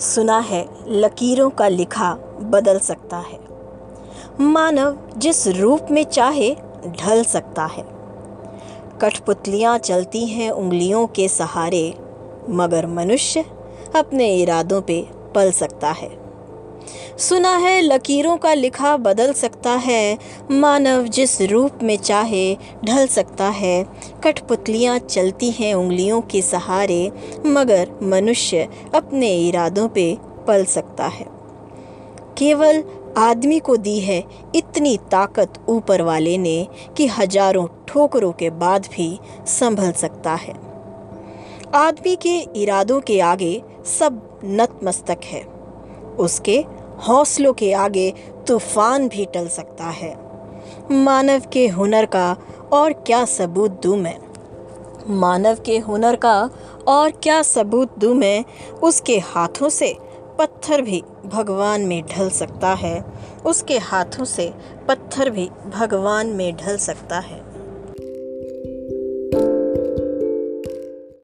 सुना है, लकीरों का लिखा बदल सकता है। मानव जिस रूप में चाहे, ढल सकता है। कठपुतलियाँ चलती हैं उंगलियों के सहारे, मगर मनुष्य अपने इरादों पे पल सकता है। सुना है लकीरों का लिखा बदल सकता है, मानव जिस रूप में चाहे ढल सकता है। कठपुतलियाँ चलती हैं उंगलियों के सहारे, मगर मनुष्य अपने इरादों पे पल सकता है। केवल आदमी को दी है इतनी ताकत ऊपर वाले ने कि हज़ारों ठोकरों के बाद भी संभल सकता है। आदमी के इरादों के आगे सब नतमस्तक है। उसके हौसलों के आगे तूफ़ान भी टल सकता है। मानव के हुनर का और क्या सबूत दूँ मैं? मानव के हुनर का और क्या सबूत दूँ मैं? उसके हाथों से पत्थर भी भगवान में ढल सकता है। उसके हाथों से पत्थर भी भगवान में ढल सकता है।